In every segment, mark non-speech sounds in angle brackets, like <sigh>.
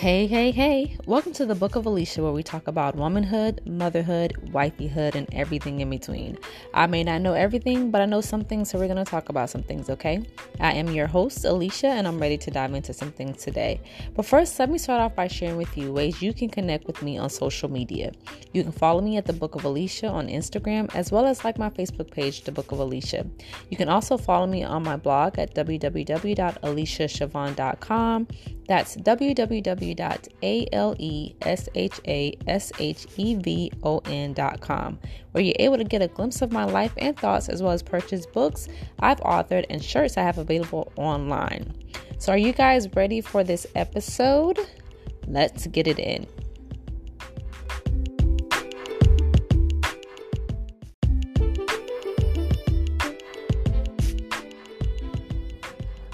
Hey, hey, hey. Welcome to the Book of Alesha, where we talk about womanhood, motherhood, wifeyhood, and everything in between. I may not know everything, but I know some things, so we're going to talk about some things, okay? I am your host, Alesha, and I'm ready to dive into some things today. But first, let me start off by sharing with you ways you can connect with me on social media. You can follow me at the Book of Alesha on Instagram, as well as like my Facebook page, The Book of Alesha. You can also follow me on my blog at www.aliciashavon.com. That's www www.alishashevon.com, where you're able to get a glimpse of my life and thoughts as well as purchase books I've authored and shirts I have available online. So, are you guys ready for this episode? Let's get it in.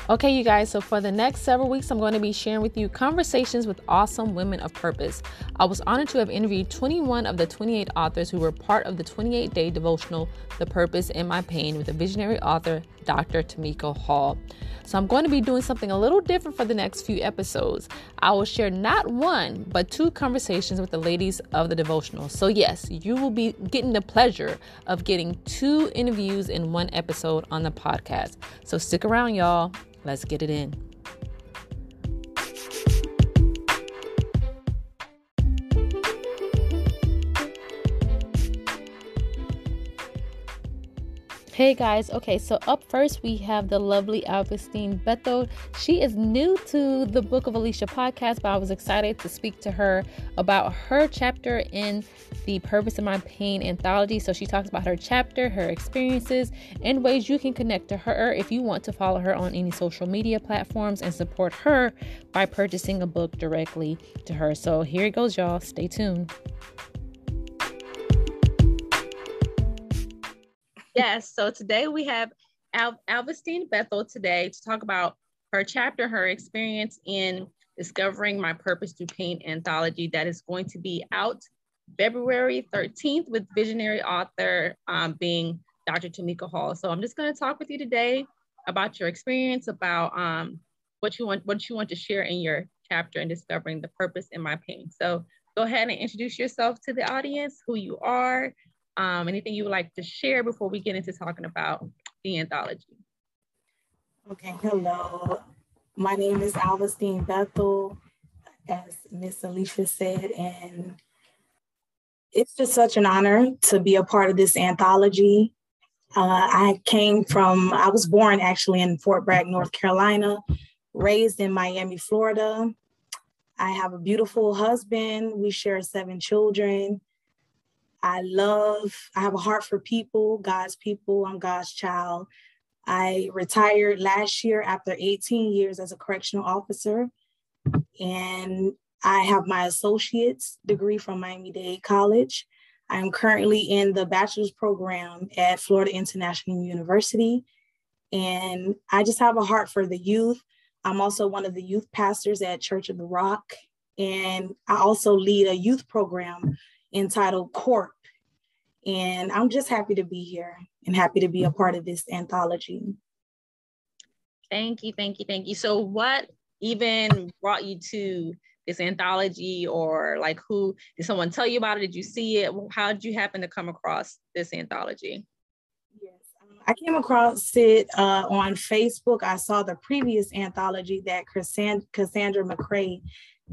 Okay, you guys, so for the next several weeks, I'm going to be sharing with you conversations with awesome women of purpose. I was honored to have interviewed 21 of the 28 authors who were part of the 28 day devotional, The Purpose in My Pain, with the visionary author, Dr. Tamika Hall. So I'm going to be doing something a little different for the next few episodes. I will share not one, but two conversations with the ladies of the devotional. So, yes, you will be getting the pleasure of getting two interviews in one episode on the podcast. So, stick around, y'all. Let's get it in. Hey guys, okay, so up first we have the lovely Alvastine Bethel. She is new to the Book of Alesha podcast, but I was excited to speak to her about her chapter in the Purpose of My Pain anthology. So she talks about her chapter, her experiences, and ways you can connect to her if you want to follow her on any social media platforms and support her by purchasing a book directly to her. So here it goes, y'all. Stay tuned. Yes. So today we have Al- Alvastine Bethel today to talk about her chapter, her experience in discovering my purpose through pain anthology that is going to be out February 13th with visionary author um, being Dr. Tamika Hall. So I'm just going to talk with you today about your experience, about um, what you want, what you want to share in your chapter and discovering the purpose in my pain. So go ahead and introduce yourself to the audience, who you are, um, anything you would like to share before we get into talking about the anthology? Okay, hello. My name is Alvastine Bethel, as Miss Alesha said, and it's just such an honor to be a part of this anthology. Uh, I came from, I was born actually in Fort Bragg, North Carolina, raised in Miami, Florida. I have a beautiful husband. We share seven children. I love, I have a heart for people, God's people. I'm God's child. I retired last year after 18 years as a correctional officer. And I have my associate's degree from Miami Dade College. I am currently in the bachelor's program at Florida International University. And I just have a heart for the youth. I'm also one of the youth pastors at Church of the Rock. And I also lead a youth program entitled Court and I'm just happy to be here and happy to be a part of this anthology. Thank you, thank you, thank you. So, what even brought you to this anthology, or like who did someone tell you about it? Did you see it? How did you happen to come across this anthology? Yes, um, I came across it uh, on Facebook. I saw the previous anthology that Cassandra McCray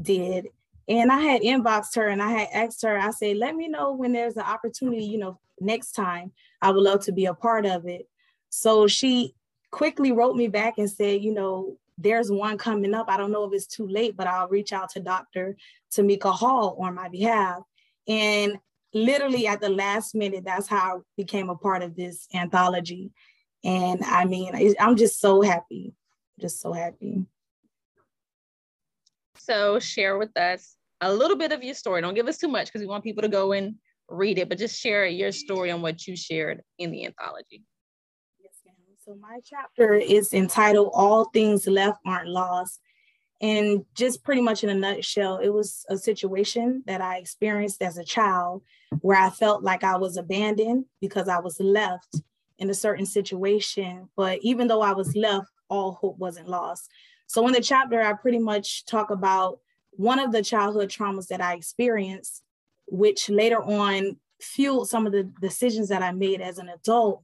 did, and I had inboxed her and I had asked her, I said, let me know when there's an opportunity, you know, next time. I would love to be a part of it. So she quickly wrote me back and said, you know, there's one coming up. I don't know if it's too late, but I'll reach out to Dr. Tamika Hall on my behalf. And literally at the last minute, that's how I became a part of this anthology. And I mean, I'm just so happy, just so happy. So share with us a little bit of your story. Don't give us too much because we want people to go and read it, but just share your story on what you shared in the anthology. Yes, ma'am. So my chapter is entitled All Things Left Aren't Lost. And just pretty much in a nutshell, it was a situation that I experienced as a child where I felt like I was abandoned because I was left in a certain situation. But even though I was left, all hope wasn't lost. So in the chapter, I pretty much talk about one of the childhood traumas that I experienced, which later on fueled some of the decisions that I made as an adult.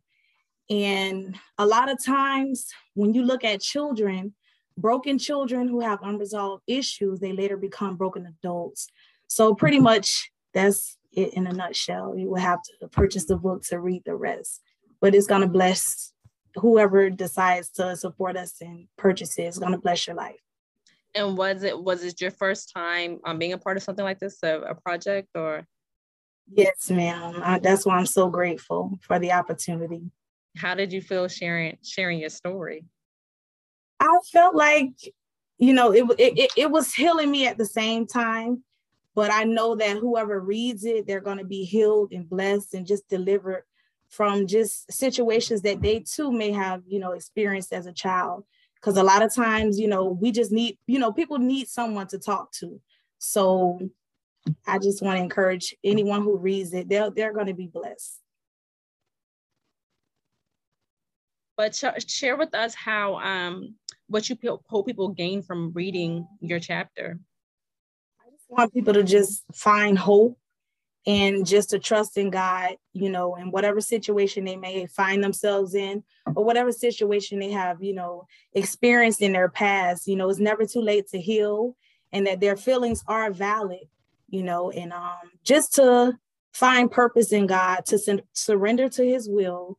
And a lot of times when you look at children, broken children who have unresolved issues, they later become broken adults. So pretty much that's it in a nutshell. You will have to purchase the book to read the rest, but it's going to bless whoever decides to support us and purchase it. It's going to bless your life. And was it was it your first time um, being a part of something like this, a, a project, or? Yes, ma'am. I, that's why I'm so grateful for the opportunity. How did you feel sharing sharing your story? I felt like, you know, it, it, it was healing me at the same time but I know that whoever reads it, they're going to be healed and blessed and just delivered from just situations that they too may have, you know, experienced as a child. Because a lot of times, you know, we just need, you know, people need someone to talk to. So I just want to encourage anyone who reads it, they're, they're going to be blessed. But share with us how, um, what you hope people gain from reading your chapter I just want people to just find hope and just to trust in God, you know, in whatever situation they may find themselves in or whatever situation they have, you know, experienced in their past. You know, it's never too late to heal and that their feelings are valid, you know, and um, just to find purpose in God, to su- surrender to his will.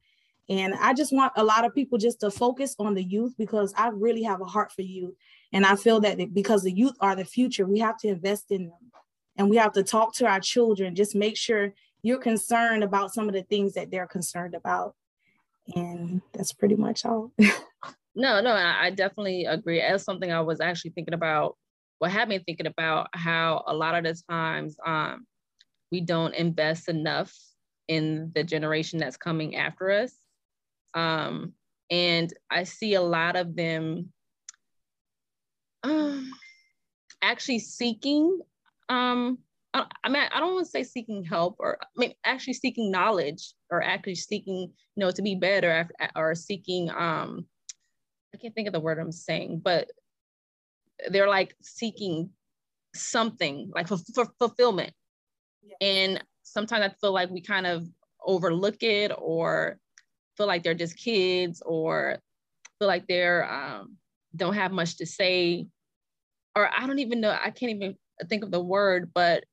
And I just want a lot of people just to focus on the youth because I really have a heart for youth. And I feel that because the youth are the future, we have to invest in them and we have to talk to our children. Just make sure you're concerned about some of the things that they're concerned about. And that's pretty much all. <laughs> no, no, I definitely agree. As something I was actually thinking about, what had me thinking about how a lot of the times um, we don't invest enough in the generation that's coming after us. Um, and I see a lot of them um, actually seeking um I, I mean I don't want to say seeking help or I mean actually seeking knowledge or actually seeking you know to be better or seeking um I can't think of the word I'm saying but they're like seeking something like for, for fulfillment yeah. and sometimes I feel like we kind of overlook it or feel like they're just kids or feel like they're um don't have much to say or I don't even know, I can't even think of the word, but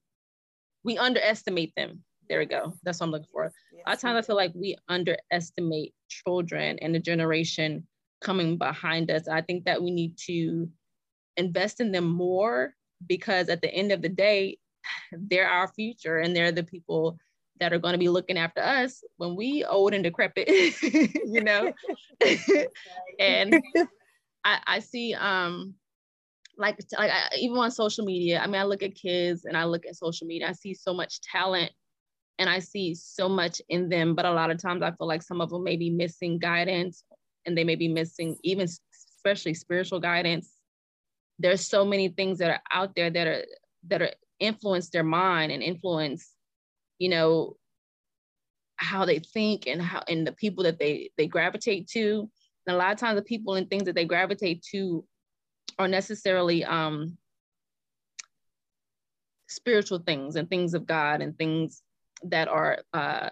we underestimate them. There we go. That's what I'm looking for. Yes, a lot of times I feel like we underestimate children and the generation coming behind us. I think that we need to invest in them more because at the end of the day, <sighs> they're our future and they're the people that are going to be looking after us when we old and decrepit, <laughs> you know? <laughs> <laughs> and I, I see um like like I, even on social media. I mean, I look at kids and I look at social media. I see so much talent and I see so much in them, but a lot of times I feel like some of them may be missing guidance and they may be missing even especially spiritual guidance. There's so many things that are out there that are that are influence their mind and influence, you know, how they think and how and the people that they they gravitate to. And a lot of times the people and things that they gravitate to are necessarily um, spiritual things and things of God and things that are uh,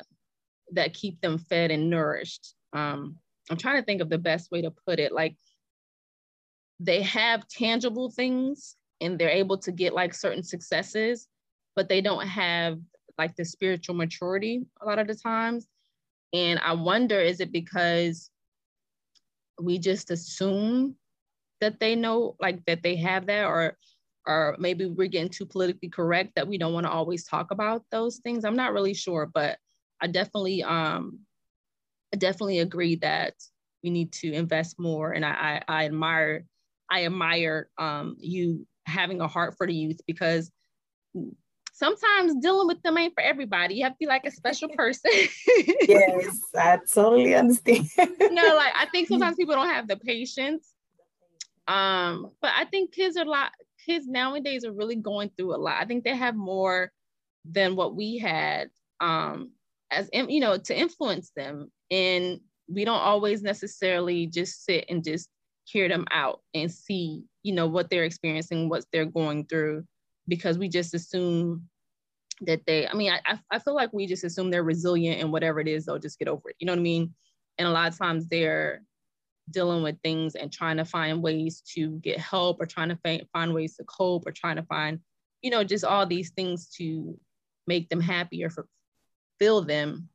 that keep them fed and nourished. Um, I'm trying to think of the best way to put it. Like they have tangible things and they're able to get like certain successes, but they don't have like the spiritual maturity a lot of the times. And I wonder, is it because we just assume that they know, like that they have that, or or maybe we're getting too politically correct that we don't want to always talk about those things. I'm not really sure, but I definitely um I definitely agree that we need to invest more. And I I, I admire I admire um you having a heart for the youth because sometimes dealing with them ain't for everybody. You have to be like a special <laughs> person. yes, I totally understand. <laughs> no, like I think sometimes people don't have the patience um, but I think kids are a lot, kids nowadays are really going through a lot. I think they have more than what we had um, as, you know, to influence them. And we don't always necessarily just sit and just hear them out and see, you know, what they're experiencing, what they're going through. because we just assume that they, I mean, I, I feel like we just assume they're resilient and whatever it is, they'll just get over it. You know what I mean? And a lot of times they're dealing with things and trying to find ways to get help or trying to find, find ways to cope or trying to find, you know, just all these things to make them happy or fulfill them.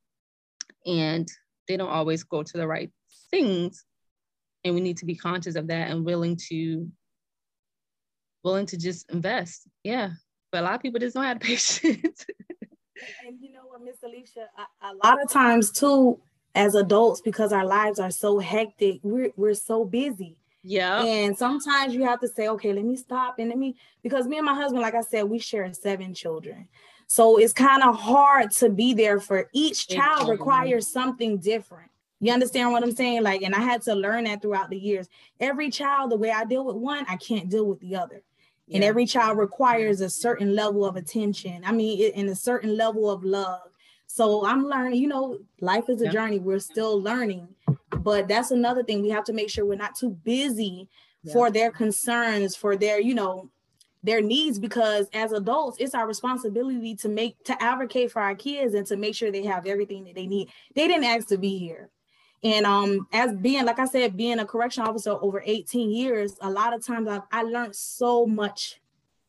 And they don't always go to the right things. And we need to be conscious of that and willing to willing to just invest. Yeah. But a lot of people just don't have <laughs> patience. and you know what, Miss Alesha, a, a lot of times too, as adults, because our lives are so hectic, we're we're so busy. Yeah. And sometimes you have to say, okay, let me stop and let me because me and my husband, like I said, we share seven children. So it's kind of hard to be there for each child requires something different. You understand what I'm saying? Like, and I had to learn that throughout the years. Every child, the way I deal with one, I can't deal with the other. Yeah. And every child requires a certain level of attention. I mean, and a certain level of love. So I'm learning, you know, life is a yeah. journey. We're still learning. But that's another thing. We have to make sure we're not too busy yeah. for their concerns, for their, you know, their needs because as adults it's our responsibility to make to advocate for our kids and to make sure they have everything that they need they didn't ask to be here and um as being like i said being a correction officer over 18 years a lot of times i, I learned so much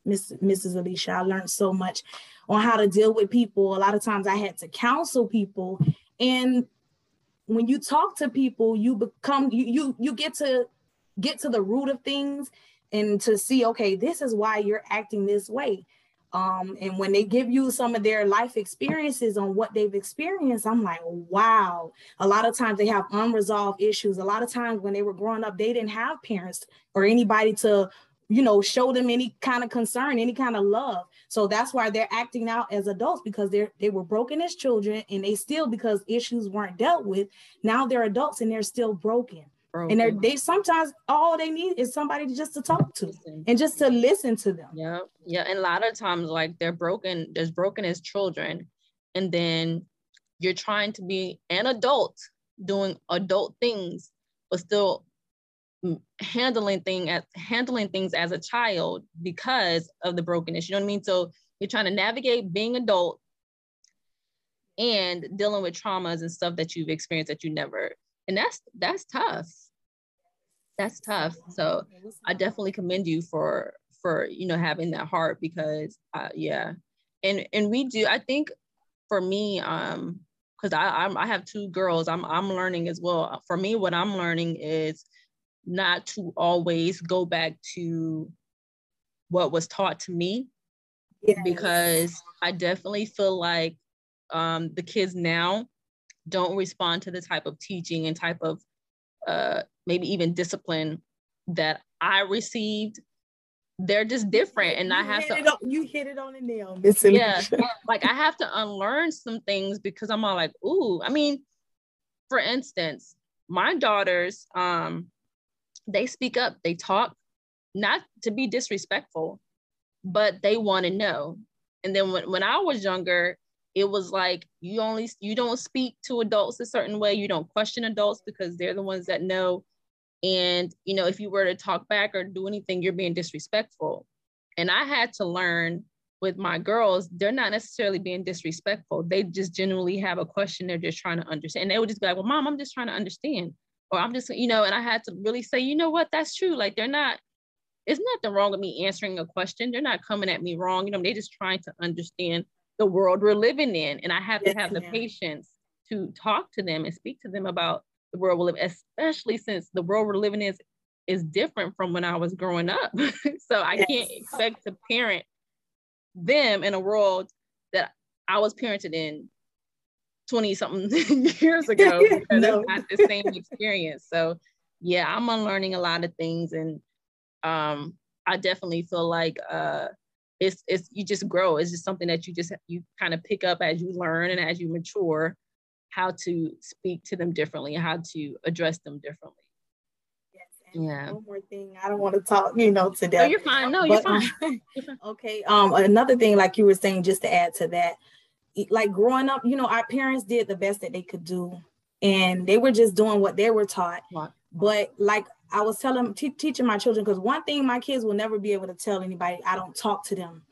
Miss, mrs alesha i learned so much on how to deal with people a lot of times i had to counsel people and when you talk to people you become you you, you get to get to the root of things and to see, okay, this is why you're acting this way. Um, and when they give you some of their life experiences on what they've experienced, I'm like, wow. A lot of times they have unresolved issues. A lot of times when they were growing up, they didn't have parents or anybody to, you know, show them any kind of concern, any kind of love. So that's why they're acting out as adults because they're they were broken as children and they still because issues weren't dealt with. Now they're adults and they're still broken. Broken. And they're they sometimes all they need is somebody just to talk to and just to listen to them. Yeah, yeah. And a lot of times, like they're broken, there's broken as children, and then you're trying to be an adult doing adult things, but still handling thing as handling things as a child because of the brokenness. You know what I mean? So you're trying to navigate being adult and dealing with traumas and stuff that you've experienced that you never and that's that's tough that's tough so i definitely commend you for for you know having that heart because uh, yeah and and we do i think for me um because i I'm, i have two girls i'm i'm learning as well for me what i'm learning is not to always go back to what was taught to me yes. because i definitely feel like um the kids now don't respond to the type of teaching and type of uh, maybe even discipline that I received, they're just different. And you I have to on, you hit it on the nail, Miss Yeah. like I have to unlearn some things because I'm all like, ooh, I mean, for instance, my daughters, um, they speak up, they talk, not to be disrespectful, but they want to know. And then when, when I was younger, it was like you only you don't speak to adults a certain way you don't question adults because they're the ones that know. And you know if you were to talk back or do anything you're being disrespectful. And i had to learn with my girls they're not necessarily being disrespectful. They just genuinely have a question they're just trying to understand. And they would just be like well mom i'm just trying to understand or i'm just you know and i had to really say you know what that's true like they're not it's nothing wrong with me answering a question they're not coming at me wrong you know they're just trying to understand the world we're living in. And I have yes, to have the patience to talk to them and speak to them about the world we live, especially since the world we're living in is, is different from when I was growing up. <laughs> so I yes. can't expect to parent them in a world that I was parented in 20 something <laughs> years ago <laughs> because no. not the same experience. So yeah, I'm unlearning a lot of things and um I definitely feel like uh it's it's you just grow it's just something that you just you kind of pick up as you learn and as you mature how to speak to them differently how to address them differently yes yeah one more thing i don't want to talk you know to no, you're fine no you're, fine. Um, you're fine <laughs> okay um another thing like you were saying just to add to that like growing up you know our parents did the best that they could do and they were just doing what they were taught but like I was telling, t- teaching my children, because one thing my kids will never be able to tell anybody, I don't talk to them.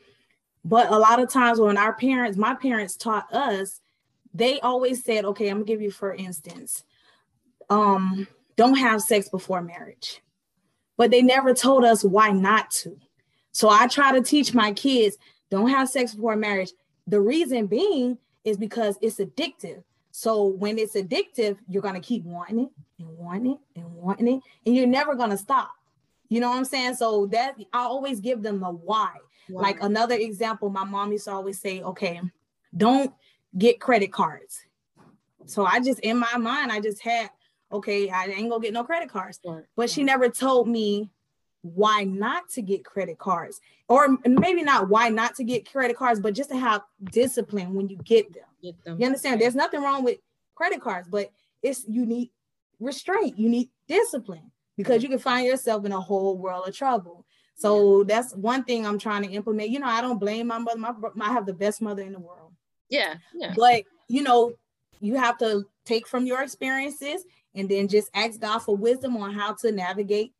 But a lot of times when our parents, my parents taught us, they always said, okay, I'm gonna give you for instance, um, don't have sex before marriage. But they never told us why not to. So I try to teach my kids, don't have sex before marriage. The reason being is because it's addictive. So when it's addictive, you're gonna keep wanting it and wanting it and wanting it, and you're never gonna stop. You know what I'm saying? So that I always give them the why. Wow. Like another example, my mom used to always say, okay, don't get credit cards. So I just in my mind, I just had, okay, I ain't gonna get no credit cards. Right. But she never told me why not to get credit cards? Or maybe not why not to get credit cards but just to have discipline when you get them, get them. you understand? There's nothing wrong with credit cards but it's you need restraint. You need discipline because you can find yourself in a whole world of trouble. So that's one thing i'm trying to implement. You know i don't blame my mother. My, i have the best mother in the world. Yeah yeah. But you know you have to take from your experiences and then just ask god for wisdom on how to navigate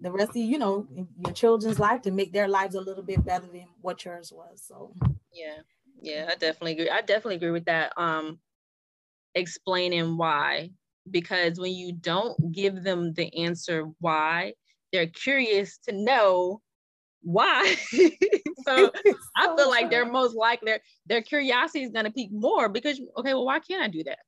the rest of you know your children's life to make their lives a little bit better than what yours was so. Yeah yeah i definitely agree i definitely agree with that um explaining why because when you don't give them the answer why they're curious to know why. <laughs> So <laughs> i feel like they're most likely their, their curiosity is going to peak more because okay well why can't i do that?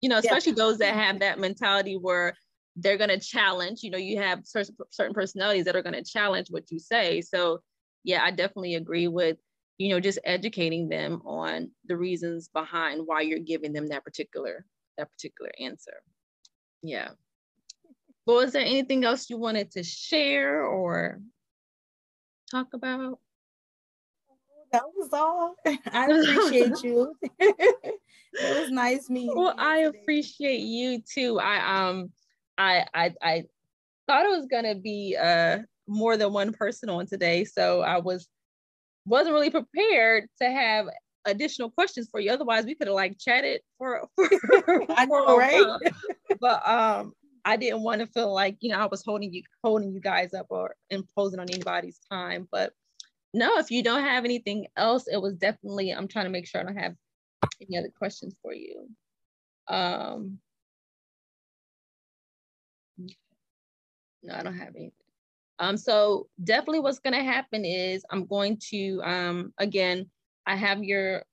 You know especially yeah. those that have that mentality where they're going to challenge you know you have certain certain personalities that are going to challenge what you say. So yeah i definitely agree with you know just educating them on the reasons behind why you're giving them that particular that particular answer. Yeah. But was there anything else you wanted to share or talk about? That was all. <laughs> I <laughs> appreciate you. <laughs> It was nice meeting well i appreciate you too. I um I I, I thought it was gonna be uh more than one person on today, so I was wasn't really prepared to have additional questions for you. Otherwise, we could have like chatted for. <laughs> for, <laughs> I know, right? but um, I didn't want to feel like you know I was holding you holding you guys up or imposing on anybody's time. But no, if you don't have anything else, it was definitely. I'm trying to make sure I don't have any other questions for you. Um, No, I don't have anything. Um, so definitely what's gonna happen is I'm going to, um, again, I have your,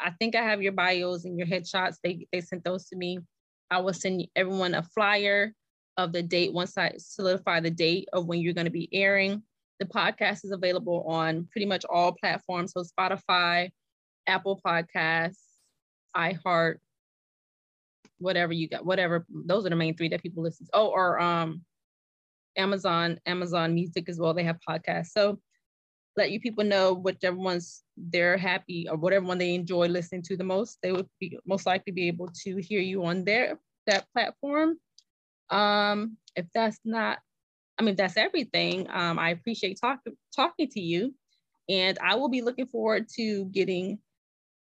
I think I have your bios and your headshots. They, they sent those to me. I will send everyone a flyer of the date once I solidify the date of when you're gonna be airing. The podcast is available on pretty much all platforms. So Spotify, Apple Podcasts, iHeart, whatever you got, whatever. Those are the main three that people listen to. Oh, or um, Amazon, Amazon Music as well. They have podcasts. So let you people know whichever ones they're happy or whatever one they enjoy listening to the most, they would be most likely be able to hear you on their that platform. Um, if that's not, I mean, that's everything. Um, I appreciate talking talking to you, and I will be looking forward to getting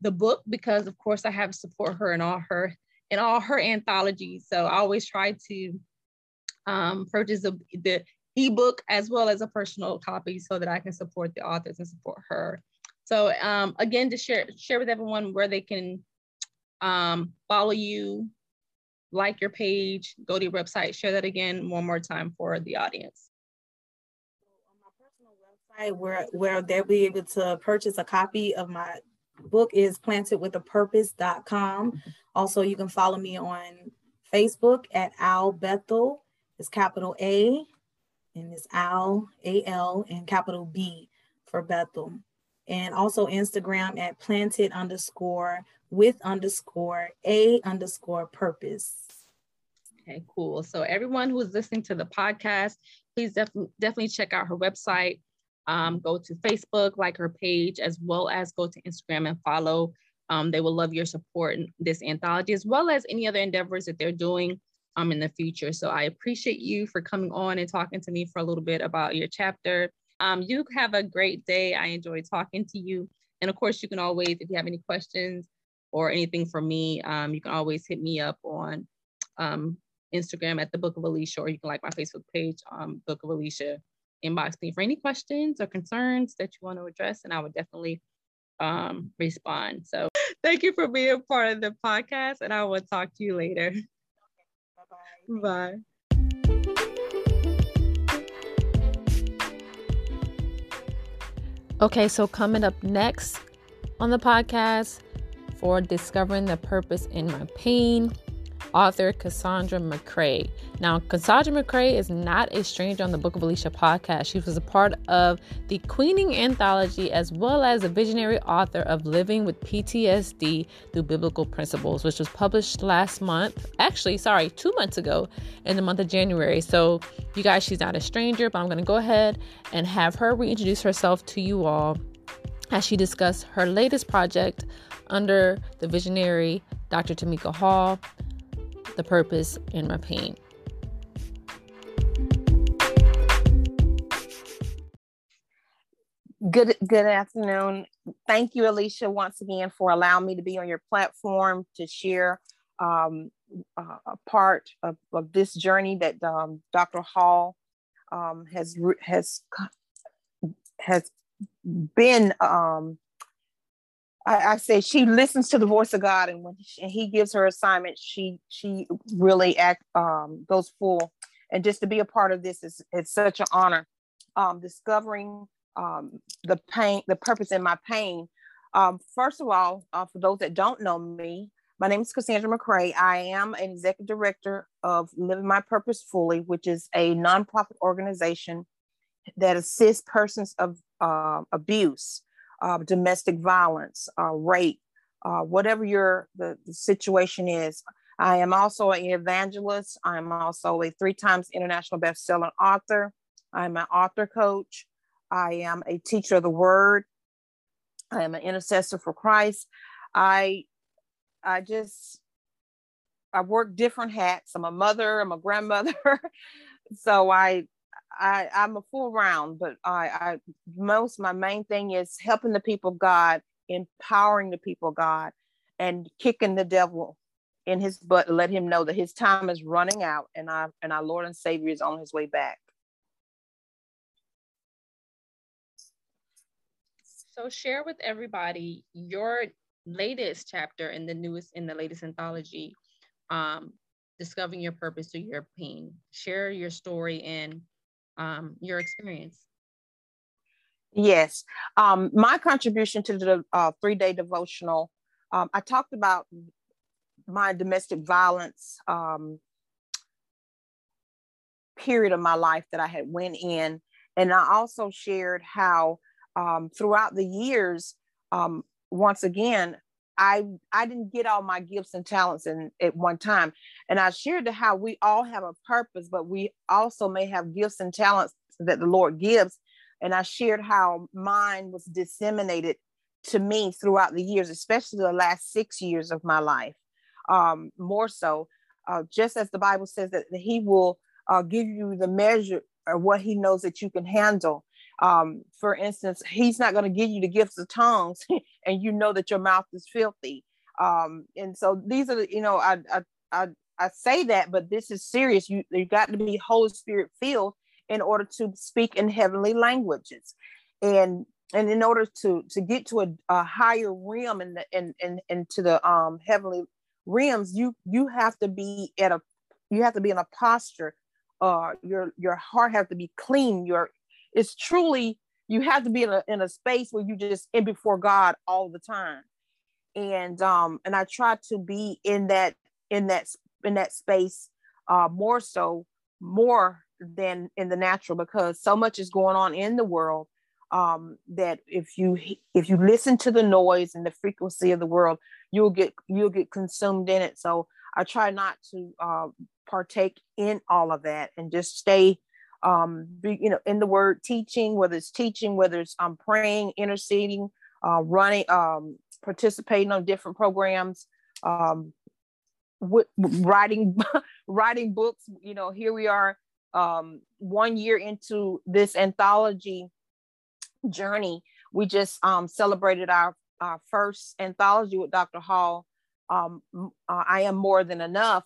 the book because, of course, I have support her and all her and all her anthologies. So I always try to um, purchase a, the ebook as well as a personal copy so that I can support the authors and support her. So um, again, to share, share with everyone where they can um, follow you, like your page, go to your website, share that again one more time for the audience. On my personal website, where, where they'll be able to purchase a copy of my book is plantedwithapurpose.com. Also, you can follow me on Facebook at Al Bethel is capital A and it's Al, A-L, and capital B for Bethel. And also Instagram at planted underscore with underscore A underscore purpose. Okay, cool. So everyone who is listening to the podcast, please def- definitely check out her website. Um, go to Facebook, like her page, as well as go to Instagram and follow. Um, they will love your support in this anthology, as well as any other endeavors that they're doing um, in the future. So I appreciate you for coming on and talking to me for a little bit about your chapter. Um, you have a great day. I enjoyed talking to you. And of course, you can always, if you have any questions or anything for me, um, you can always hit me up on um, Instagram at the Book of Alesha, or you can like my Facebook page, um, Book of Alesha. inbox me for any questions or concerns that you want to address, and I would definitely um, respond. So <laughs> thank you for being part of the podcast, and I will talk to you later. Bye-bye. Okay, so coming up next on the podcast for discovering the purpose in my pain author Cassandra McCray. Now, Cassandra McCray is not a stranger on the Book of Alesha podcast. She was a part of the Queening Anthology as well as a visionary author of Living with PTSD Through Biblical Principles, which was published last month. Actually, sorry, two months ago in the month of January. So, you guys, she's not a stranger, but I'm going to go ahead and have her reintroduce herself to you all as she discussed her latest project under the visionary Dr. Tamika Hall the purpose in my pain. Good good afternoon. Thank you, Alesha, once again for allowing me to be on your platform to share um, uh, a part of, of, this journey that um, Dr. Hall um, has has has been um, I, I, say she listens to the voice of God, and when she, and He gives her assignment, she she really act um, goes full. And just to be a part of this is it's such an honor. Um, discovering um, the pain, the purpose in my pain. Um, first of all, uh, for those that don't know me, my name is Cassandra McCray. I am an executive director of Living My Purpose Fully, which is a nonprofit organization that assists persons of uh, abuse uh, domestic violence, uh, rape, uh, whatever your the, the, situation is. I am also an evangelist. I am also a three times international best-selling author. I'm an author coach. I am a teacher of the word. I am an intercessor for Christ. I I just I work different hats. I'm a mother, I'm a grandmother. <laughs> so I I, I'm a full round, but I, I most my main thing is helping the people God, empowering the people God, and kicking the devil in his butt let him know that his time is running out and I and our Lord and Savior is on his way back. So share with everybody your latest chapter in the newest in the latest anthology, um, discovering your purpose through your pain. Share your story and um, your experience. Yes. Um, my contribution to the uh, three day devotional, um, I talked about my domestic violence um, period of my life that I had went in. And I also shared how um, throughout the years, um, once again, I I didn't get all my gifts and talents in at one time. And I shared how we all have a purpose, but we also may have gifts and talents that the Lord gives. And I shared how mine was disseminated to me throughout the years, especially the last six years of my life. Um, more so, uh, just as the Bible says that He will uh, give you the measure of what He knows that you can handle. Um, for instance, he's not going to give you the gifts of tongues <laughs> and you know that your mouth is filthy. Um, and so these are you know, I, I, I, I say that, but this is serious. You, you got to be Holy Spirit filled in order to speak in heavenly languages. And, and in order to, to get to a, a higher realm and in, in, in, into the um, heavenly realms, you, you have to be at a, you have to be in a posture uh, your your heart has to be clean your it's truly you have to be in a, in a space where you just in before God all the time. And um and I try to be in that in that in that space uh more so more than in the natural because so much is going on in the world um that if you if you listen to the noise and the frequency of the world you'll get you'll get consumed in it so i try not to uh partake in all of that and just stay um, be, you know, in the word teaching, whether it's teaching, whether it's um, praying, interceding, uh, running, um, participating on different programs, um, w- writing, <laughs> writing books. You know, here we are, um, one year into this anthology journey. We just um, celebrated our, our first anthology with Dr. Hall. Um, uh, I am more than enough,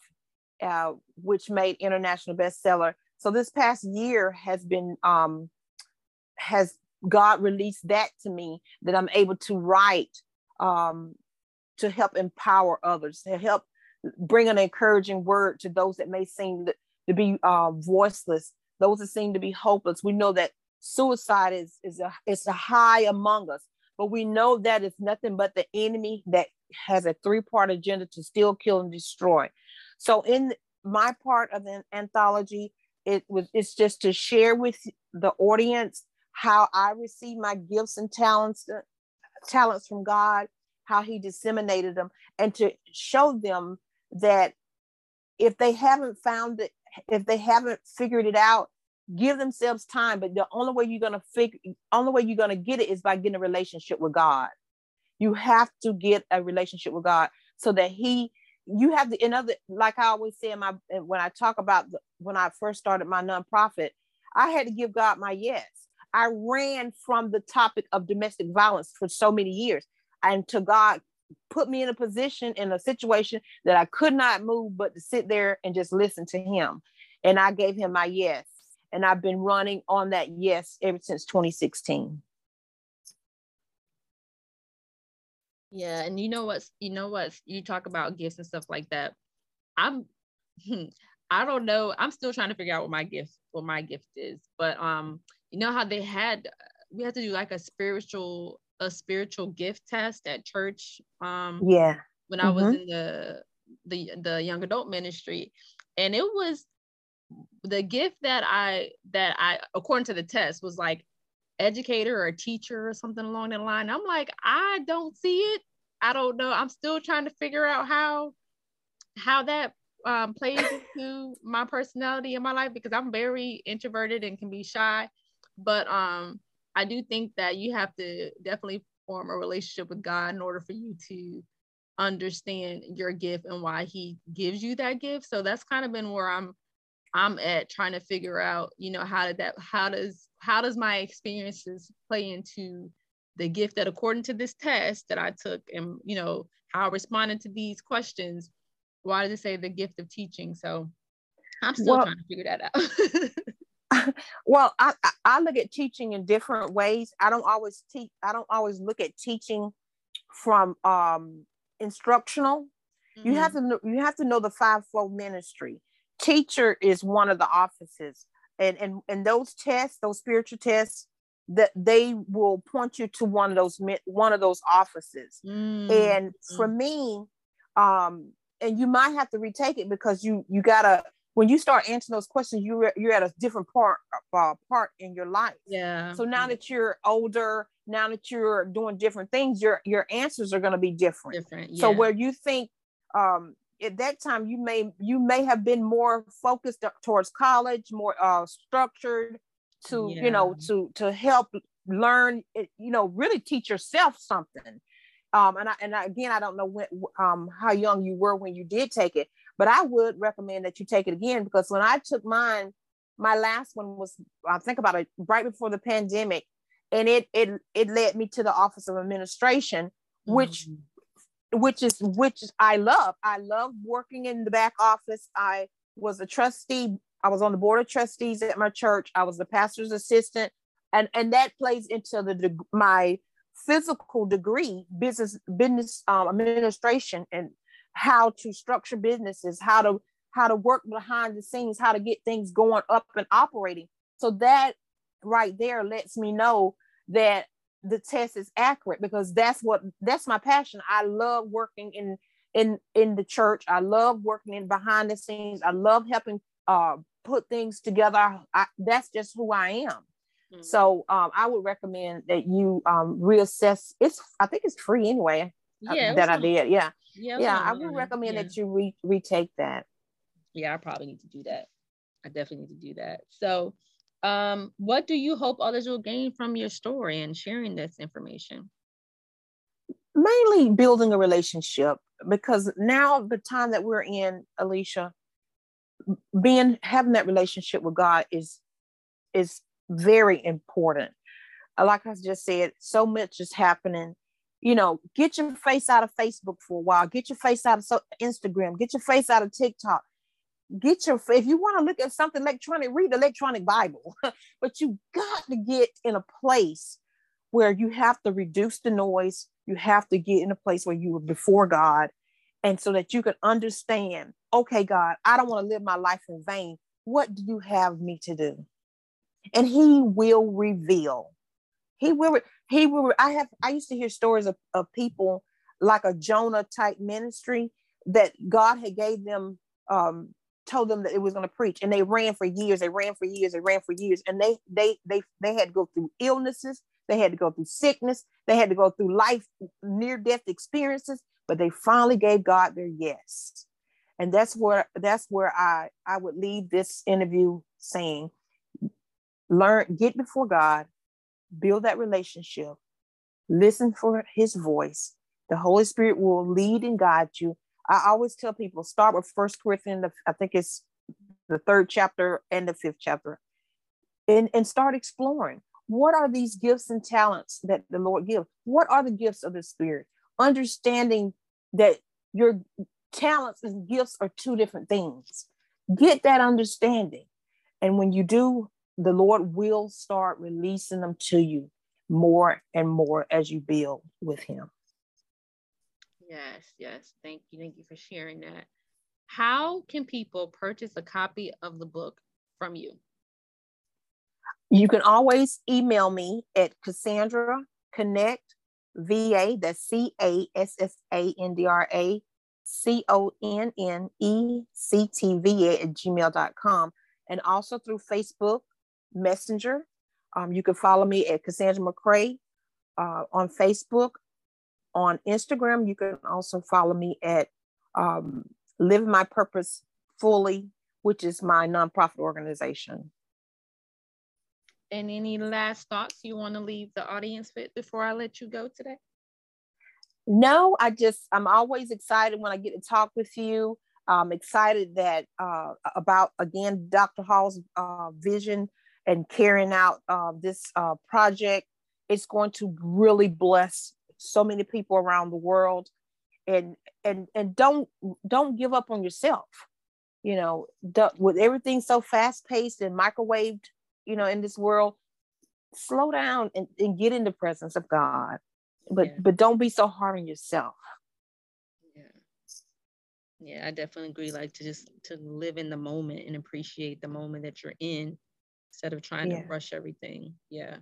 uh, which made international bestseller so this past year has been um, has God released that to me that I'm able to write um, to help empower others, to help bring an encouraging word to those that may seem to, be uh, voiceless, those that seem to be hopeless. We know that suicide is is a it's a high among us, but we know that it's nothing but the enemy that has a three part agenda to steal, kill, and destroy. So in my part of the anthology, it was it's just to share with the audience how I received my gifts and talents uh, talents from God, how He disseminated them, and to show them that if they haven't found it, if they haven't figured it out, give themselves time. But the only way you're gonna figure, only way you're gonna get it is by getting a relationship with God. You have to get a relationship with God so that He you have the another like i always say in my when i talk about the, when i first started my nonprofit i had to give god my yes. I ran from the topic of domestic violence for so many years and to god put me in a position in a situation that i could not move but to sit there and just listen to him. And i gave him my yes and i've been running on that yes ever since 2016 Yeah, and you know what's you know what you talk about gifts and stuff like that. I'm I don't know. I'm still trying to figure out what my gift what my gift is. But um you know how they had we had to do like a spiritual a spiritual gift test at church um yeah when I mm-hmm. was in the the the young adult ministry and it was the gift that I that I according to the test was like educator or a teacher or something along that line. I'm like, I don't see it. I don't know. I'm still trying to figure out how how that um, plays into my personality in my life because I'm very introverted and can be shy. But um, I do think that you have to definitely form a relationship with God in order for you to understand your gift and why He gives you that gift. So that's kind of been where I'm I'm at trying to figure out, you know, how did that how does how does my experiences play into the gift that according to this test that I took and you know how I responded to these questions, why does it say the gift of teaching? So I'm still well, trying to figure that out. <laughs> well, I, I look at teaching in different ways. I don't always teach, I don't always look at teaching from um instructional. Mm-hmm. You have mm-hmm. to know, you have to know the fivefold ministry. Teacher is one of the offices and and and those tests those spiritual tests that they will point you to one of those one of those offices mm. and for me um and you might have to retake it because you you gotta when you start answering those questions you're you're at a different part uh, part in your life yeah so now that you're older now that you're doing different things your your answers are going to be different different yeah. so where you think um at that time you may you may have been more focused towards college more uh structured to yeah. you know to to help learn you know really teach yourself something um and I, and I, again i don't know when um how young you were when you did take it but i would recommend that you take it again because when i took mine my last one was i think about it right before the pandemic and it it it led me to the office of administration which mm-hmm which is which I love. I love working in the back office. I was a trustee. I was on the board of trustees at my church. I was the pastor's assistant, and and that plays into the my physical degree, business business um, administration, and how to structure businesses, how to how to work behind the scenes, how to get things going up and operating. So that right there lets me know that the test is accurate because that's what that's my passion. I love working in in in the church. I love working in behind the scenes. I love helping uh put things together. I, that's just who I am. Mm-hmm. So um, I would recommend that you um, reassess. It's I think it's free anyway. Uh, yeah, that I did. Yeah, yeah, yeah I would recommend yeah. that you re- retake that. Yeah, I probably need to do that. I definitely need to do that. So um, what do you hope others will gain from your story and sharing this information? Mainly building a relationship because now the time that we're in, Alesha, being having that relationship with God is is very important. Uh, like I just said, so much is happening. You know, get your face out of Facebook for a while. Get your face out of so, Instagram. Get your face out of TikTok get your if you want to look at something electronic read the electronic bible. <laughs> But you got to get in a place where you have to reduce the noise you have to get in a place where you are before god and so that you can understand okay god i don't want to live my life in vain. What do you have me to do? And he will reveal. He will he will i have i used to hear stories of, of people like a jonah type ministry that god had gave them um told them that it was going to preach and they ran for years they ran for years they ran for years and they they they they had to go through illnesses they had to go through sickness they had to go through life near death experiences but they finally gave god their yes. And that's where that's where i i would leave this interview saying learn get before god build that relationship listen for his voice. The holy spirit will lead and guide you I always tell people start with First Corinthians, I think it's the third chapter and the fifth chapter, and, and start exploring. What are these gifts and talents that the Lord gives? What are the gifts of the Spirit? Understanding that your talents and gifts are two different things. Get that understanding. And when you do, the Lord will start releasing them to you more and more as you build with Him. Yes, yes. Thank you. Thank you for sharing that. How can people purchase a copy of the book from you? You can always email me at Cassandra Connect VA, that's C A S S A N D R A C O N N E C T V A at gmail.com. And also through Facebook Messenger. Um, you can follow me at Cassandra McCray uh, on Facebook on Instagram. You can also follow me at um, Live My Purpose Fully, which is my nonprofit organization. And any last thoughts you want to leave the audience with before I let you go today? No, I just, I'm always excited when I get to talk with you. I'm excited that uh, about, again, Dr. Hall's uh, vision and carrying out uh, this uh, project. It's going to really bless so many people around the world and and and don't don't give up on yourself. You know with everything so fast paced and microwaved you know in this world slow down and, and get in the presence of god. But yeah. but don't be so hard on yourself. Yeah. Yeah i definitely agree like to just to live in the moment and appreciate the moment that you're in instead of trying yeah. to rush everything. Yeah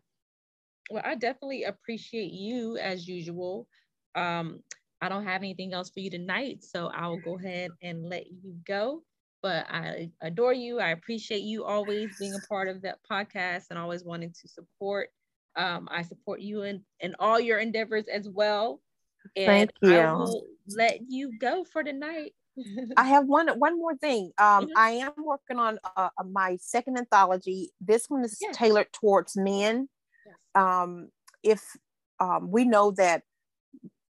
well, I definitely appreciate you as usual. Um, I don't have anything else for you tonight, so I'll go ahead and let you go. But I adore you. I appreciate you always being a part of that podcast and always wanting to support. Um, I support you in, in all your endeavors as well. And Thank you. I will let you go for tonight. <laughs> I have one one more thing. Um, mm-hmm. I am working on uh, my second anthology. This one is yes. tailored towards men um, if um, we know that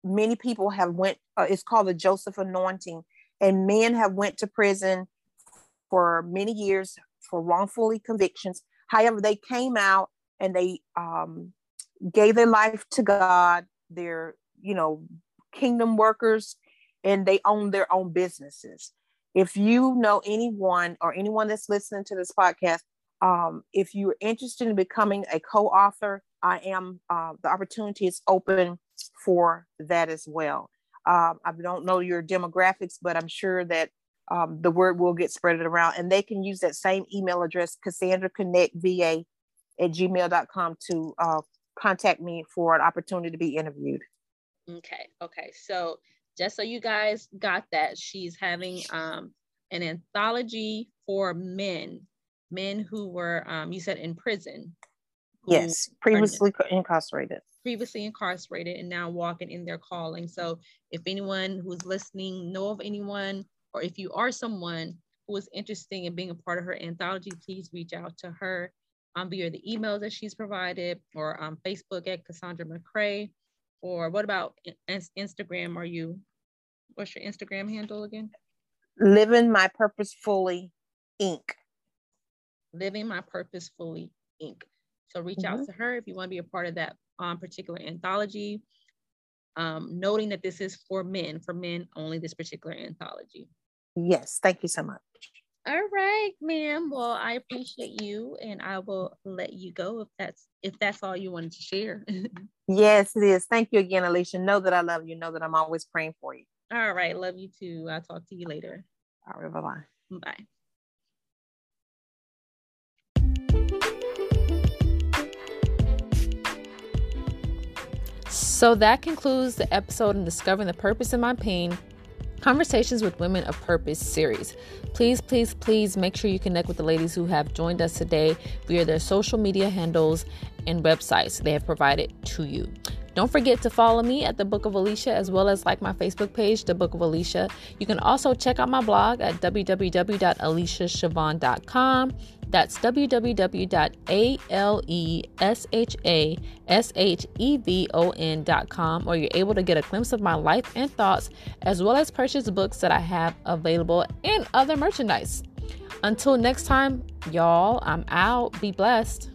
many people have went, uh, it's called the Joseph anointing, and men have went to prison for many years for wrongfully convictions. However, they came out and they um, gave their life to God. They're, you know, kingdom workers and they own their own businesses. If you know anyone or anyone that's listening to this podcast um, if you're interested in becoming a co-author, I am, uh, the opportunity is open for that as well. Um, I don't know your demographics, but I'm sure that um, the word will get spread around and they can use that same email address, Cassandra Connect VA at gmail.com to uh, contact me for an opportunity to be interviewed. Okay. Okay. So just so you guys got that, she's having um, an anthology for men men who were, um, you said, in prison. Yes, previously incarcerated. Previously incarcerated and now walking in their calling. So if anyone who's listening know of anyone, or if you are someone who is interested in being a part of her anthology, please reach out to her um, via the emails that she's provided or on Facebook at Cassandra McCray. Or what about Instagram? Are you, what's your Instagram handle again? Living My Purpose Fully Inc. Living My Purpose Fully Inc. So reach mm-hmm. out to her if you want to be a part of that um, particular anthology. Um, noting that this is for men, for men only, this particular anthology. Yes, thank you so much. All right, ma'am. Well, I appreciate you and I will let you go if that's if that's all you wanted to share. <laughs> yes, it is. Thank you again, Alesha. Know that I love you. Know that I'm always praying for you. All right. Love you too. I'll talk to you later. All right. Bye-bye. Bye. So that concludes the episode in Discovering the Purpose in My Pain Conversations with Women of Purpose series. Please, please, please make sure you connect with the ladies who have joined us today via their social media handles and websites they have provided to you. Don't forget to follow me at the Book of Alesha as well as like my Facebook page, The Book of Alesha. You can also check out my blog at www.aleshashevon.com. That's www.aleshashevon.com, or you're able to get a glimpse of my life and thoughts, as well as purchase books that I have available and other merchandise. Until next time, y'all, I'm out. Be blessed.